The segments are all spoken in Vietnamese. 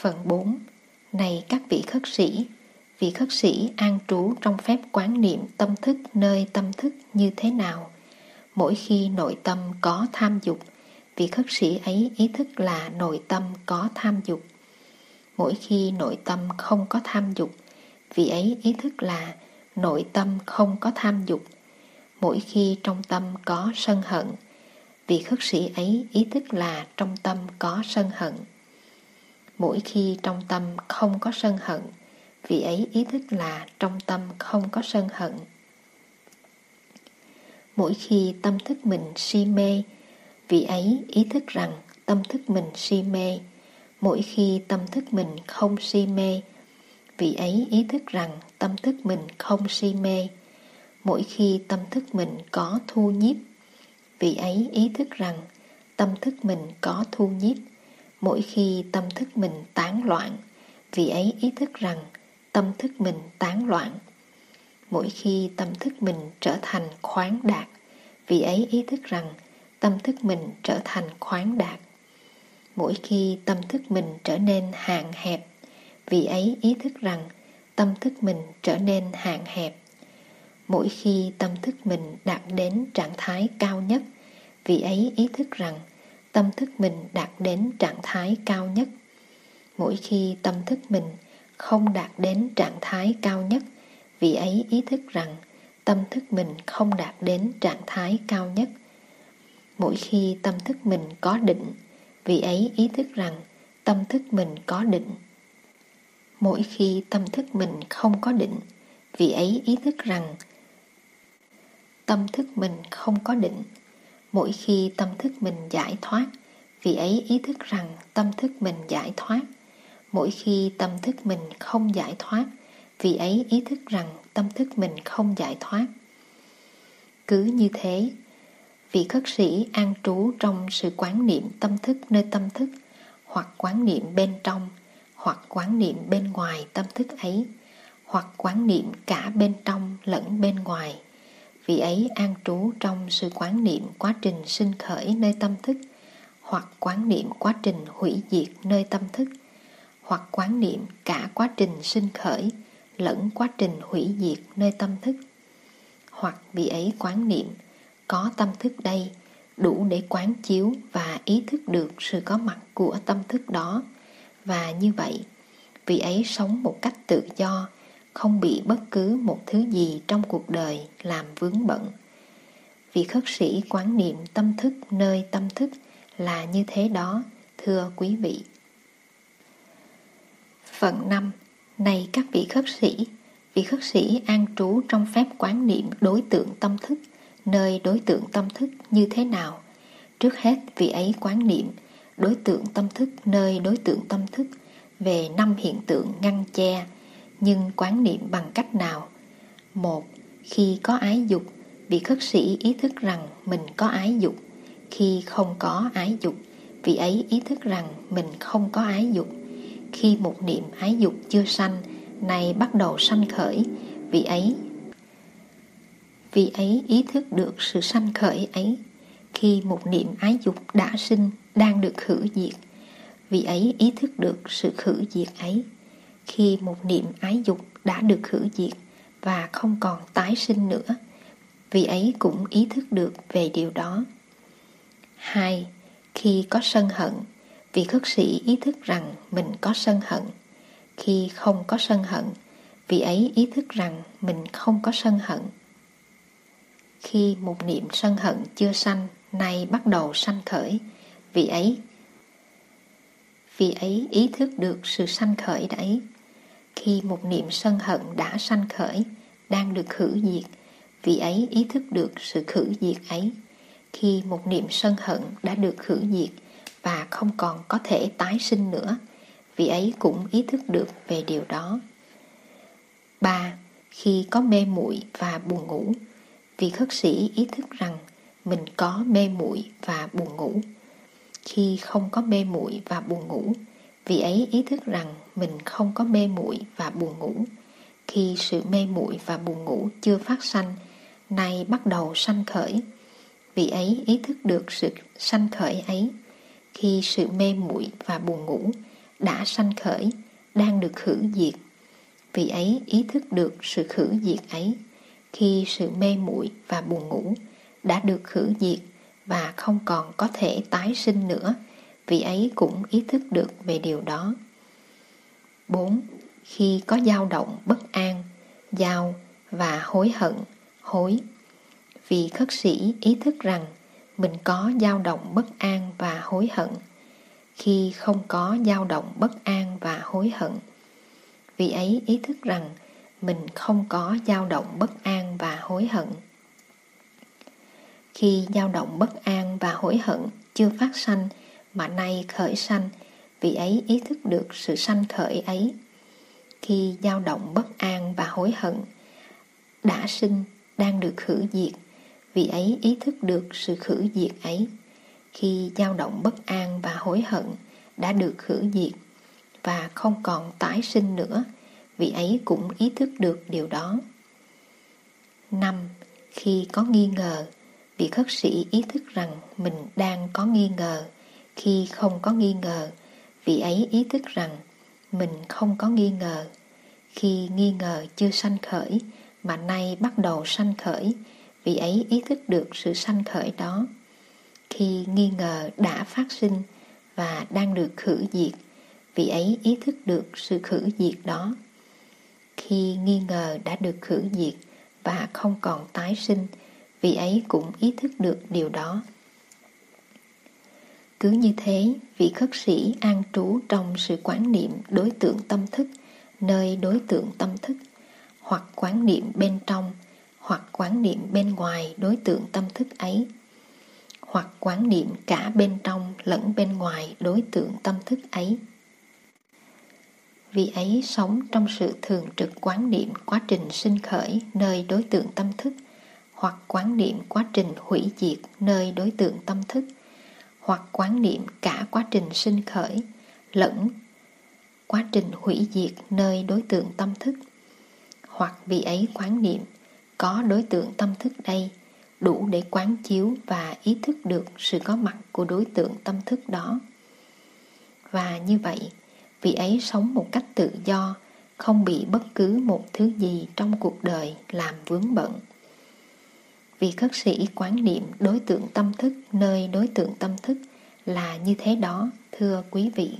Phần 4 Này các vị khất sĩ, vị khất sĩ an trú trong phép quán niệm tâm thức nơi tâm thức như thế nào? Mỗi khi nội tâm có tham dục, vị khất sĩ ấy ý thức là nội tâm có tham dục. Mỗi khi nội tâm không có tham dục, vị ấy ý thức là nội tâm không có tham dục. Mỗi khi trong tâm có sân hận, vị khất sĩ ấy ý thức là trong tâm có sân hận. Mỗi khi trong tâm không có sân hận, vị ấy ý thức là trong tâm không có sân hận. Mỗi khi tâm thức mình si mê, vị ấy ý thức rằng tâm thức mình si mê. Mỗi khi tâm thức mình không si mê, vị ấy ý thức rằng tâm thức mình không si mê. Mỗi khi tâm thức mình có thu nhiếp, vị ấy ý thức rằng tâm thức mình có thu nhiếp. Mỗi khi tâm thức mình tán loạn, vị ấy ý thức rằng tâm thức mình tán loạn. Mỗi khi tâm thức mình trở thành khoáng đạt, vị ấy ý thức rằng tâm thức mình trở thành khoáng đạt. Mỗi khi tâm thức mình trở nên hạn hẹp, vị ấy ý thức rằng tâm thức mình trở nên hạn hẹp. Mỗi khi tâm thức mình đạt đến trạng thái cao nhất, vị ấy ý thức rằng tâm thức mình đạt đến trạng thái cao nhất. Mỗi khi tâm thức mình không đạt đến trạng thái cao nhất, vị ấy ý thức rằng tâm thức mình không đạt đến trạng thái cao nhất. Mỗi khi tâm thức mình có định, vị ấy ý thức rằng tâm thức mình có định. Mỗi khi tâm thức mình không có định, vị ấy ý thức rằng tâm thức mình không có định. Mỗi khi tâm thức mình giải thoát, vị ấy ý thức rằng tâm thức mình giải thoát. Mỗi khi tâm thức mình không giải thoát, vị ấy ý thức rằng tâm thức mình không giải thoát. Cứ như thế, vị khất sĩ an trú trong sự quán niệm tâm thức nơi tâm thức, hoặc quán niệm bên trong, hoặc quán niệm bên ngoài tâm thức ấy, hoặc quán niệm cả bên trong lẫn bên ngoài. Vị ấy an trú trong sự quán niệm quá trình sinh khởi nơi tâm thức, hoặc quán niệm quá trình hủy diệt nơi tâm thức, hoặc quán niệm cả quá trình sinh khởi lẫn quá trình hủy diệt nơi tâm thức. Hoặc vị ấy quán niệm có tâm thức đây đủ để quán chiếu và ý thức được sự có mặt của tâm thức đó và như vậy vị ấy sống một cách tự do không bị bất cứ một thứ gì trong cuộc đời làm vướng bận. Vì khất sĩ quán niệm tâm thức nơi tâm thức là như thế đó, thưa quý vị. Phần 5 này các vị khất sĩ, vị khất sĩ an trú trong phép quán niệm đối tượng tâm thức, nơi đối tượng tâm thức như thế nào? Trước hết vị ấy quán niệm đối tượng tâm thức nơi đối tượng tâm thức, về năm hiện tượng ngăn che nhưng quán niệm bằng cách nào? Một, khi có ái dục, vị khất sĩ ý thức rằng mình có ái dục. Khi không có ái dục, vị ấy ý thức rằng mình không có ái dục. Khi một niệm ái dục chưa sanh, nay bắt đầu sanh khởi, vị ấy vị ấy ý thức được sự sanh khởi ấy. Khi một niệm ái dục đã sinh, đang được khử diệt, vị ấy ý thức được sự khử diệt ấy khi một niệm ái dục đã được khử diệt và không còn tái sinh nữa. Vì ấy cũng ý thức được về điều đó. Hai, khi có sân hận, vị khất sĩ ý thức rằng mình có sân hận. Khi không có sân hận, vị ấy ý thức rằng mình không có sân hận. Khi một niệm sân hận chưa sanh, nay bắt đầu sanh khởi, vị ấy vị ấy ý thức được sự sanh khởi đấy khi một niệm sân hận đã sanh khởi, đang được khử diệt vì ấy ý thức được sự khử diệt ấy. Khi một niệm sân hận đã được khử diệt và không còn có thể tái sinh nữa vì ấy cũng ý thức được về điều đó. Ba, khi có mê muội và buồn ngủ vì khất sĩ ý thức rằng mình có mê muội và buồn ngủ. Khi không có mê muội và buồn ngủ vì ấy ý thức rằng mình không có mê muội và buồn ngủ khi sự mê muội và buồn ngủ chưa phát sanh nay bắt đầu sanh khởi vì ấy ý thức được sự sanh khởi ấy khi sự mê muội và buồn ngủ đã sanh khởi, đang được khử diệt. Vị ấy ý thức được sự khử diệt ấy khi sự mê muội và buồn ngủ đã được khử diệt và không còn có thể tái sinh nữa, vị ấy cũng ý thức được về điều đó. 4. Khi có dao động bất an, giao và hối hận, hối. Vì khất sĩ ý thức rằng mình có dao động bất an và hối hận. Khi không có dao động bất an và hối hận, vì ấy ý thức rằng mình không có dao động bất an và hối hận. Khi dao động bất an và hối hận chưa phát sanh mà nay khởi sanh, vị ấy ý thức được sự sanh khởi ấy. Khi dao động bất an và hối hận đã sinh, đang được khử diệt, vị ấy ý thức được sự khử diệt ấy. Khi dao động bất an và hối hận đã được khử diệt và không còn tái sinh nữa, vị ấy cũng ý thức được điều đó. 5. Khi có nghi ngờ, vị khất sĩ ý thức rằng mình đang có nghi ngờ. Khi không có nghi ngờ, vị ấy ý thức rằng mình không có nghi ngờ. Khi nghi ngờ chưa sanh khởi, mà nay bắt đầu sanh khởi, vị ấy ý thức được sự sanh khởi đó. Khi nghi ngờ đã phát sinh và đang được khử diệt, vị ấy ý thức được sự khử diệt đó. Khi nghi ngờ đã được khử diệt và không còn tái sinh, vị ấy cũng ý thức được điều đó. Cứ như thế, vị khất sĩ an trú trong sự quán niệm đối tượng tâm thức, nơi đối tượng tâm thức, hoặc quán niệm bên trong, hoặc quán niệm bên ngoài đối tượng tâm thức ấy, hoặc quán niệm cả bên trong lẫn bên ngoài đối tượng tâm thức ấy. Vì ấy sống trong sự thường trực quán niệm quá trình sinh khởi nơi đối tượng tâm thức, hoặc quán niệm quá trình hủy diệt nơi đối tượng tâm thức, hoặc quán niệm cả quá trình sinh khởi lẫn quá trình hủy diệt nơi đối tượng tâm thức, hoặc vì ấy quán niệm có đối tượng tâm thức đây đủ để quán chiếu và ý thức được sự có mặt của đối tượng tâm thức đó. Và như vậy, vị ấy sống một cách tự do không bị bất cứ một thứ gì trong cuộc đời làm vướng bận vị khất sĩ quán niệm đối tượng tâm thức, nơi đối tượng tâm thức là như thế đó, thưa quý vị.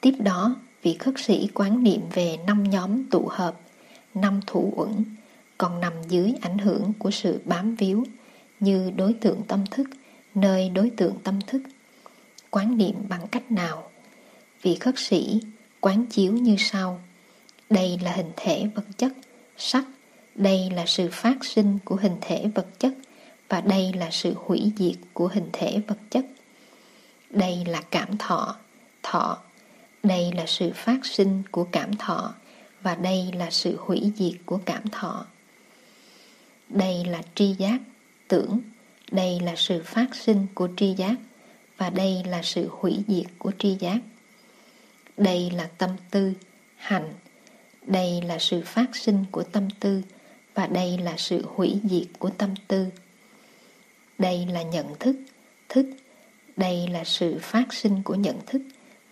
Tiếp đó, vị khất sĩ quán niệm về năm nhóm tụ hợp, năm thủ uẩn, còn nằm dưới ảnh hưởng của sự bám víu như đối tượng tâm thức, nơi đối tượng tâm thức. Quán niệm bằng cách nào? Vị khất sĩ quán chiếu như sau. Đây là hình thể vật chất, sắc đây là sự phát sinh của hình thể vật chất và đây là sự hủy diệt của hình thể vật chất. Đây là cảm thọ thọ. Đây là sự phát sinh của cảm thọ và đây là sự hủy diệt của cảm thọ. Đây là tri giác, tưởng. Đây là sự phát sinh của tri giác và đây là sự hủy diệt của tri giác. Đây là tâm tư, hành. Đây là sự phát sinh của tâm tư và đây là sự hủy diệt của tâm tư. Đây là nhận thức. Thức. Đây là sự phát sinh của nhận thức.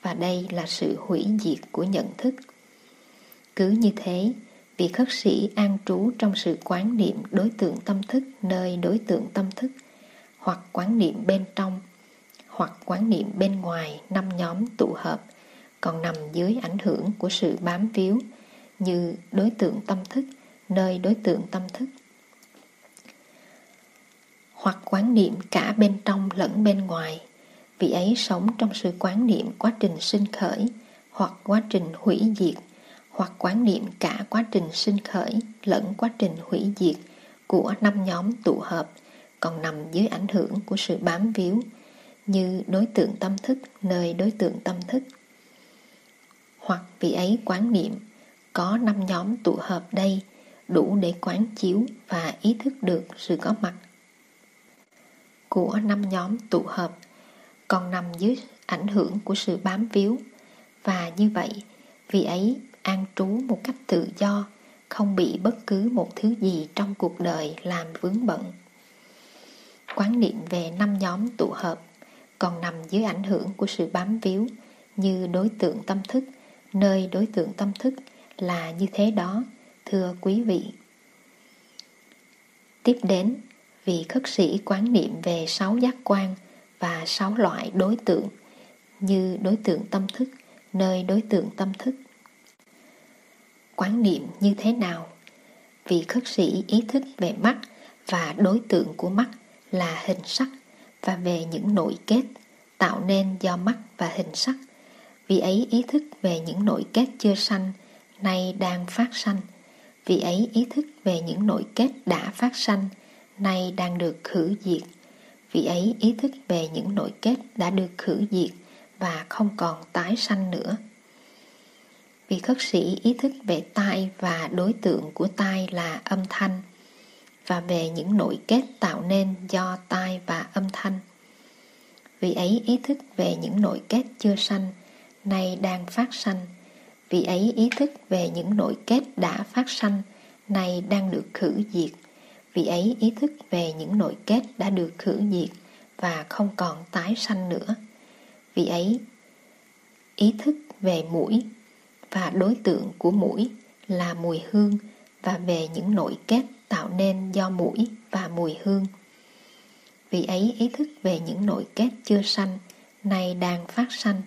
Và đây là sự hủy diệt của nhận thức. Cứ như thế, vị khất sĩ an trú trong sự quán niệm đối tượng tâm thức nơi đối tượng tâm thức, hoặc quán niệm bên trong, hoặc quán niệm bên ngoài năm nhóm tụ hợp, còn nằm dưới ảnh hưởng của sự bám víu như đối tượng tâm thức nơi đối tượng tâm thức. Hoặc quán niệm cả bên trong lẫn bên ngoài vị ấy sống trong sự quán niệm quá trình sinh khởi hoặc quá trình hủy diệt, hoặc quán niệm cả quá trình sinh khởi lẫn quá trình hủy diệt của năm nhóm tụ hợp còn nằm dưới ảnh hưởng của sự bám víu như đối tượng tâm thức nơi đối tượng tâm thức. Hoặc vị ấy quán niệm, có năm nhóm tụ hợp đây đủ để quán chiếu và ý thức được sự có mặt của năm nhóm tụ hợp còn nằm dưới ảnh hưởng của sự bám víu. Và như vậy vì ấy an trú một cách tự do không bị bất cứ một thứ gì trong cuộc đời làm vướng bận. Quán niệm về năm nhóm tụ hợp còn nằm dưới ảnh hưởng của sự bám víu như đối tượng tâm thức, nơi đối tượng tâm thức là như thế đó, thưa quý vị. Tiếp đến, vị khất sĩ quán niệm về sáu giác quan và sáu loại đối tượng như đối tượng tâm thức, nơi đối tượng tâm thức. Quán niệm như thế nào? Vị khất sĩ ý thức về mắt và đối tượng của mắt là hình sắc và về những nội kết tạo nên do mắt và hình sắc. Vị ấy ý thức về những nội kết chưa sanh, nay đang phát sanh. Vị ấy ý thức về những nội kết đã phát sanh, nay đang được khử diệt. Vị ấy ý thức về những nội kết đã được khử diệt và không còn tái sanh nữa. Vị khất sĩ ý thức về tai và đối tượng của tai là âm thanh và về những nội kết tạo nên do tai và âm thanh. Vị ấy ý thức về những nội kết chưa sanh, nay đang phát sanh. Vị ấy ý thức về những nội kết đã phát sanh, nay đang được khử diệt. Vị ấy ý thức về những nội kết đã được khử diệt và không còn tái sanh nữa. Vị ấy ý thức về mũi và đối tượng của mũi là mùi hương và về những nội kết tạo nên do mũi và mùi hương. Vị ấy ý thức về những nội kết chưa sanh, nay đang phát sanh,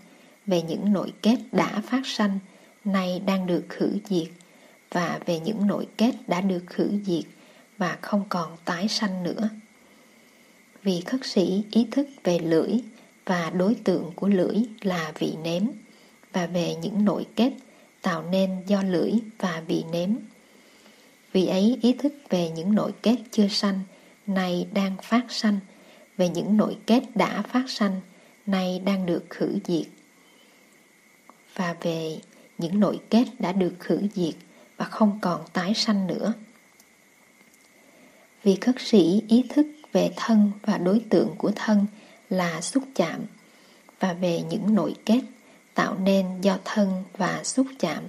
về những nội kết đã phát sanh, nay đang được khử diệt, và về những nội kết đã được khử diệt và không còn tái sanh nữa. Vì khất sĩ ý thức về lưỡi và đối tượng của lưỡi là vị nếm, và về những nội kết tạo nên do lưỡi và vị nếm. Vì ấy ý thức về những nội kết chưa sanh, nay đang phát sanh, về những nội kết đã phát sanh, nay đang được khử diệt. Và về những nội kết đã được khử diệt và không còn tái sanh nữa. Vì khất sĩ ý thức về thân và đối tượng của thân là xúc chạm và về những nội kết tạo nên do thân và xúc chạm.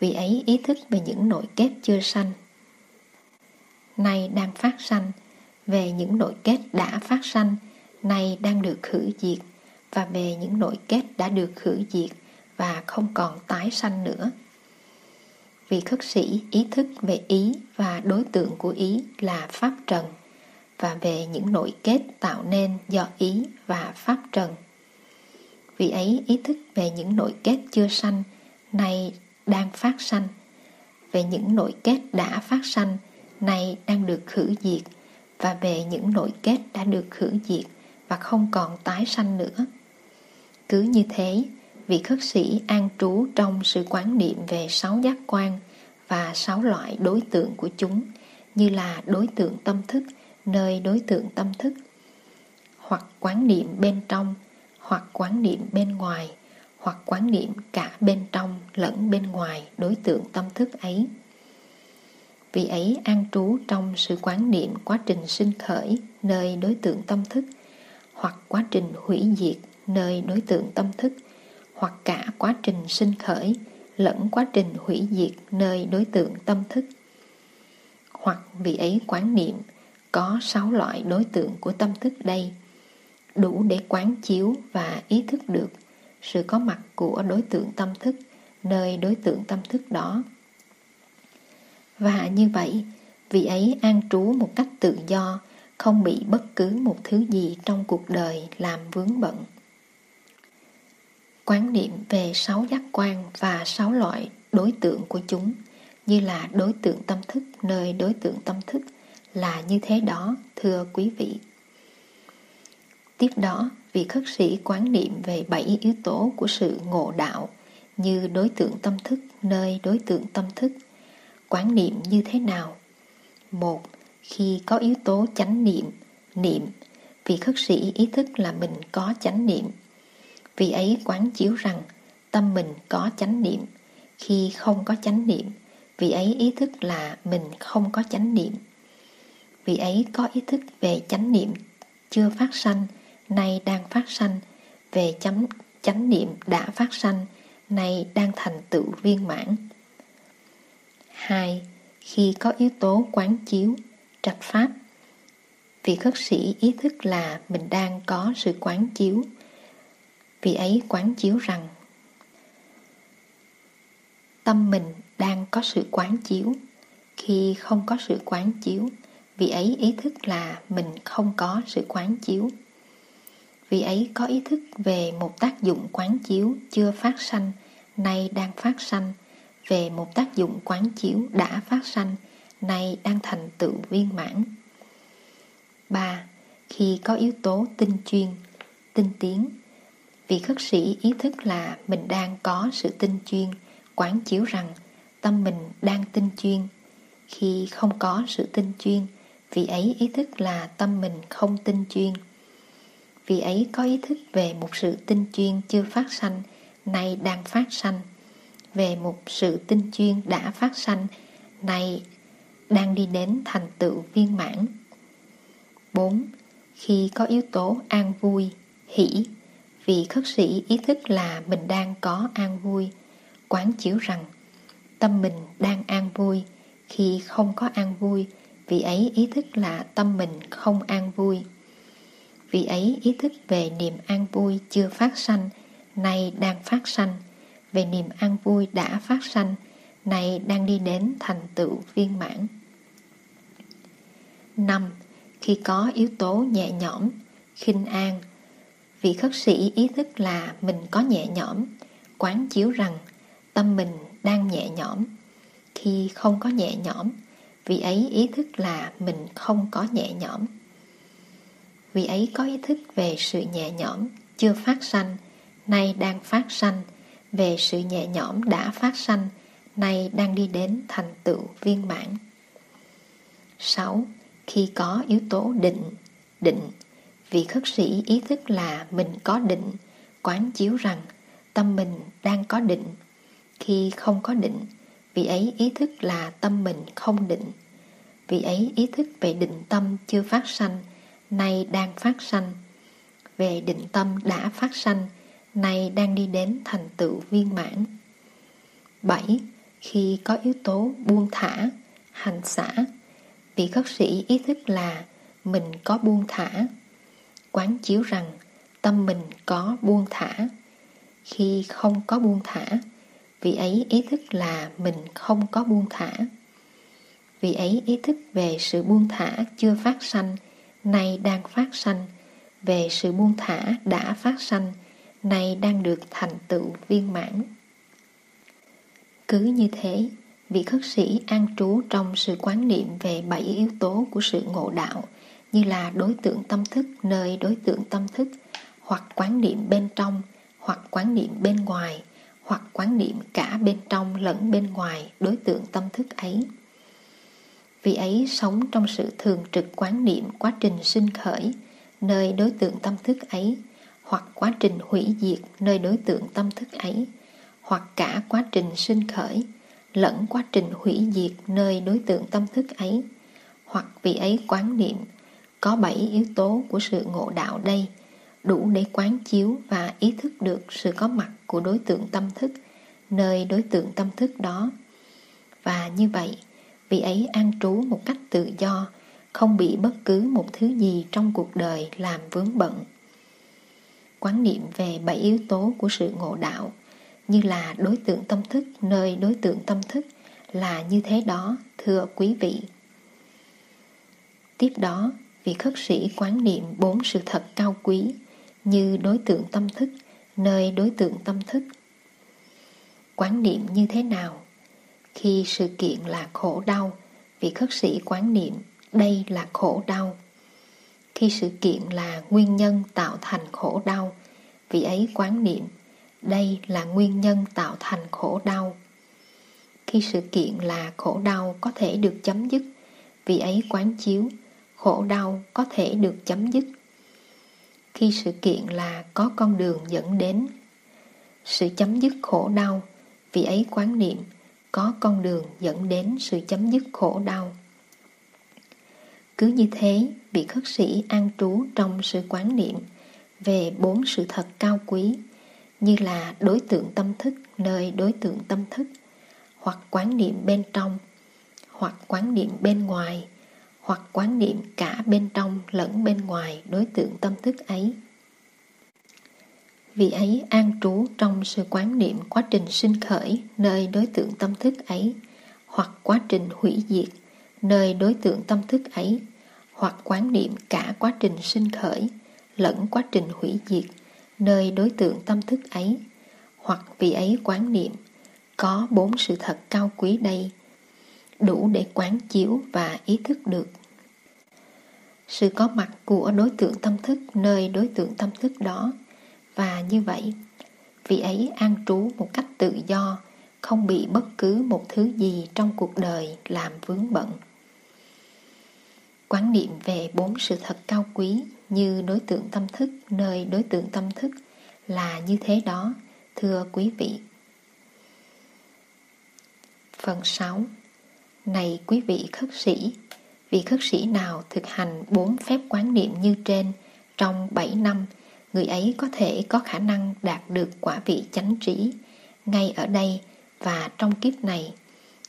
Vì ấy ý thức về những nội kết chưa sanh, nay đang phát sanh, về những nội kết đã phát sanh, nay đang được khử diệt, và về những nội kết đã được khử diệt và không còn tái sanh nữa. Vì khất sĩ ý thức về ý và đối tượng của ý là Pháp Trần, và về những nội kết tạo nên do ý và Pháp Trần. Vì ấy ý thức về những nội kết chưa sanh, nay đang phát sanh, về những nội kết đã phát sanh, nay đang được khử diệt, và về những nội kết đã được khử diệt và không còn tái sanh nữa. Cứ như thế, vị khất sĩ an trú trong sự quán niệm về sáu giác quan và sáu loại đối tượng của chúng, như là đối tượng tâm thức, nơi đối tượng tâm thức, hoặc quán niệm bên trong, hoặc quán niệm bên ngoài, hoặc quán niệm cả bên trong lẫn bên ngoài đối tượng tâm thức ấy. Vì ấy an trú trong sự quán niệm quá trình sinh khởi nơi đối tượng tâm thức hoặc quá trình hủy diệt nơi đối tượng tâm thức hoặc cả quá trình sinh khởi lẫn quá trình hủy diệt nơi đối tượng tâm thức hoặc vì ấy quán niệm có sáu loại đối tượng của tâm thức đây đủ để quán chiếu và ý thức được sự có mặt của đối tượng tâm thức nơi đối tượng tâm thức đó và như vậy, vị ấy an trú một cách tự do, không bị bất cứ một thứ gì trong cuộc đời làm vướng bận. Quán niệm về sáu giác quan và sáu loại đối tượng của chúng, như là đối tượng tâm thức nơi đối tượng tâm thức, là như thế đó, thưa quý vị. Tiếp đó, vị khất sĩ quán niệm về bảy yếu tố của sự ngộ đạo, như đối tượng tâm thức nơi đối tượng tâm thức, quán niệm như thế nào? Một, khi có yếu tố chánh niệm, niệm, vị khất sĩ ý thức là mình có chánh niệm. Vì ấy quán chiếu rằng tâm mình có chánh niệm. Khi không có chánh niệm, vì ấy ý thức là mình không có chánh niệm. Vì ấy có ý thức về chánh niệm chưa phát sanh, nay đang phát sanh, về chánh, chánh niệm đã phát sanh, nay đang thành tựu viên mãn. 2. Khi có yếu tố quán chiếu, trạch pháp Vị khất sĩ ý thức là mình đang có sự quán chiếu. Vị ấy quán chiếu rằng tâm mình đang có sự quán chiếu. Khi không có sự quán chiếu, vị ấy ý thức là mình không có sự quán chiếu. Vị ấy có ý thức về một tác dụng quán chiếu chưa phát sanh, nay đang phát sanh, về một tác dụng quán chiếu đã phát sanh, nay đang thành tựu viên mãn. 3. Khi có yếu tố tinh chuyên, tinh tiến, vị khất sĩ ý thức là mình đang có sự tinh chuyên, quán chiếu rằng tâm mình đang tinh chuyên. Khi không có sự tinh chuyên, vị ấy ý thức là tâm mình không tinh chuyên. Vị ấy có ý thức về một sự tinh chuyên chưa phát sanh, nay đang phát sanh. Về một sự tinh chuyên đã phát sanh, nay đang đi đến thành tựu viên mãn. 4. Khi có yếu tố an vui, hỷ, vị khất sĩ ý thức là mình đang có an vui, quán chiếu rằng tâm mình đang an vui, khi không có an vui, vị ấy ý thức là tâm mình không an vui. Vị ấy ý thức về niềm an vui chưa phát sanh, nay đang phát sanh, về niềm an vui đã phát sanh, nay đang đi đến thành tựu viên mãn. 5. Khi có yếu tố nhẹ nhõm, khinh an, vị khất sĩ ý thức là mình có nhẹ nhõm, quán chiếu rằng tâm mình đang nhẹ nhõm. Khi không có nhẹ nhõm, vị ấy ý thức là mình không có nhẹ nhõm. Vị ấy có ý thức về sự nhẹ nhõm chưa phát sanh, nay đang phát sanh, về sự nhẹ nhõm đã phát sanh, nay đang đi đến thành tựu viên mãn. 6 khi có yếu tố định định vị khất sĩ ý thức là mình có định quán chiếu rằng tâm mình đang có định. Khi không có định vị ấy ý thức là tâm mình không định. Vị ấy ý thức về định tâm chưa phát sanh nay đang phát sanh. Về định tâm đã phát sanh nay đang đi đến thành tựu viên mãn. 7. Khi có yếu tố buông thả, hành xả Vị khất sĩ ý thức là mình có buông thả, quán chiếu rằng tâm mình có buông thả. Khi không có buông thả, vị ấy ý thức là mình không có buông thả. Vị ấy ý thức về sự buông thả chưa phát sanh, nay đang phát sanh, về sự buông thả đã phát sanh, nay đang được thành tựu viên mãn. Cứ như thế, vị khất sĩ an trú trong sự quán niệm về bảy yếu tố của sự ngộ đạo như là đối tượng tâm thức, nơi đối tượng tâm thức, hoặc quán niệm bên trong, hoặc quán niệm bên ngoài, hoặc quán niệm cả bên trong lẫn bên ngoài đối tượng tâm thức ấy. Vì ấy sống trong sự thường trực quán niệm quá trình sinh khởi, nơi đối tượng tâm thức ấy, hoặc quá trình hủy diệt nơi đối tượng tâm thức ấy, hoặc cả quá trình sinh khởi lẫn quá trình hủy diệt nơi đối tượng tâm thức ấy, hoặc vì ấy quán niệm có bảy yếu tố của sự ngộ đạo đây, đủ để quán chiếu và ý thức được sự có mặt của đối tượng tâm thức, nơi đối tượng tâm thức đó. Và như vậy, vị ấy an trú một cách tự do, không bị bất cứ một thứ gì trong cuộc đời làm vướng bận. Quán niệm về bảy yếu tố của sự ngộ đạo, như là đối tượng tâm thức, nơi đối tượng tâm thức, là như thế đó, thưa quý vị. Tiếp đó vị khất sĩ quán niệm bốn sự thật cao quý như đối tượng tâm thức, nơi đối tượng tâm thức. Quán niệm như thế nào? Khi sự kiện là khổ đau, vị khất sĩ quán niệm, đây là khổ đau. Khi sự kiện là nguyên nhân tạo thành khổ đau, vị ấy quán niệm, đây là nguyên nhân tạo thành khổ đau. Khi sự kiện là khổ đau có thể được chấm dứt vì ấy quán chiếu khổ đau có thể được chấm dứt. Khi sự kiện là có con đường dẫn đến, sự chấm dứt khổ đau, vì ấy quán niệm có con đường dẫn đến sự chấm dứt khổ đau. Cứ như thế, vị khất sĩ an trú trong sự quán niệm về bốn sự thật cao quý, như là đối tượng tâm thức nơi đối tượng tâm thức, hoặc quán niệm bên trong, hoặc quán niệm bên ngoài hoặc quán niệm cả bên trong lẫn bên ngoài đối tượng tâm thức ấy. vì ấy an trú trong sự quán niệm quá trình sinh khởi nơi đối tượng tâm thức ấy, hoặc quá trình hủy diệt nơi đối tượng tâm thức ấy, hoặc quán niệm cả quá trình sinh khởi lẫn quá trình hủy diệt nơi đối tượng tâm thức ấy, hoặc vì ấy quán niệm có bốn sự thật cao quý đây đủ để quán chiếu và ý thức được. Sự có mặt của đối tượng tâm thức nơi đối tượng tâm thức đó. Và như vậy, vị ấy an trú một cách tự do, không bị bất cứ một thứ gì trong cuộc đời làm vướng bận. Quán niệm về bốn sự thật cao quý như đối tượng tâm thức nơi đối tượng tâm thức là như thế đó, thưa quý vị. Phần 6 này quý vị khất sĩ, vị khất sĩ nào thực hành bốn phép quán niệm như trên trong 7 năm, người ấy có thể có khả năng đạt được quả vị chánh trí ngay ở đây và trong kiếp này.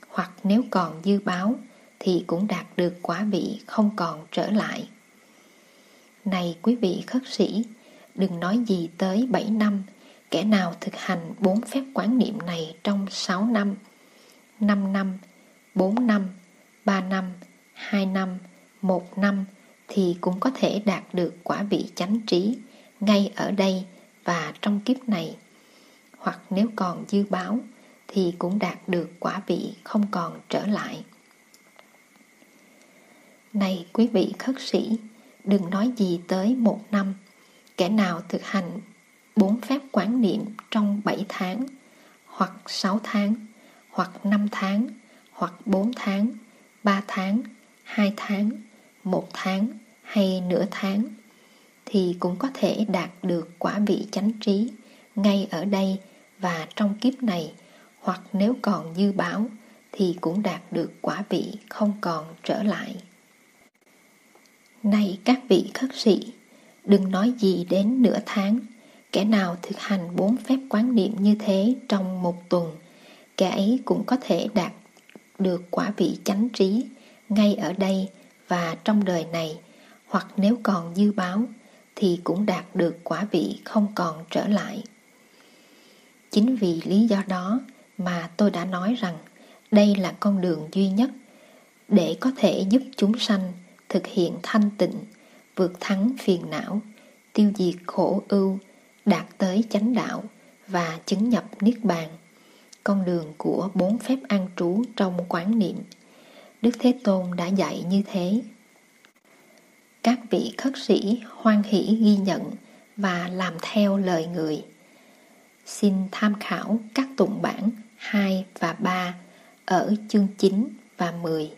Hoặc nếu còn dư báo thì cũng đạt được quả vị không còn trở lại. Này quý vị khất sĩ, đừng nói gì tới 7 năm, kẻ nào thực hành bốn phép quán niệm này trong 6 năm 5 năm 4 năm 3 năm 2 năm 1 năm thì cũng có thể đạt được quả vị chánh trí ngay ở đây và trong kiếp này. Hoặc nếu còn dư báo thì cũng đạt được quả vị không còn trở lại. Này quý vị khất sĩ, đừng nói gì tới một năm. Kẻ nào thực hành bốn phép quán niệm trong 7 tháng, hoặc 6 tháng, hoặc 5 tháng hoặc bốn tháng ba tháng hai tháng một tháng hay nửa tháng thì cũng có thể đạt được quả vị chánh trí ngay ở đây và trong kiếp này hoặc nếu còn dư bảo thì cũng đạt được quả vị không còn trở lại. Này các vị khất sĩ, đừng nói gì đến nửa tháng, kẻ nào thực hành bốn phép quán niệm như thế trong một tuần, kẻ ấy cũng có thể đạt được quả vị chánh trí ngay ở đây và trong đời này, hoặc nếu còn dư báo thì cũng đạt được quả vị không còn trở lại. Chính vì lý do đó mà tôi đã nói rằng đây là con đường duy nhất để có thể giúp chúng sanh thực hiện thanh tịnh, vượt thắng phiền não, tiêu diệt khổ ưu, đạt tới chánh đạo và chứng nhập niết bàn. Con đường của bốn phép an trú trong quán niệm. Đức Thế Tôn đã dạy như thế. Các vị khất sĩ hoan hỷ ghi nhận và làm theo lời người. Xin tham khảo các tụng bản 2 và 3 ở chương 9 và 10.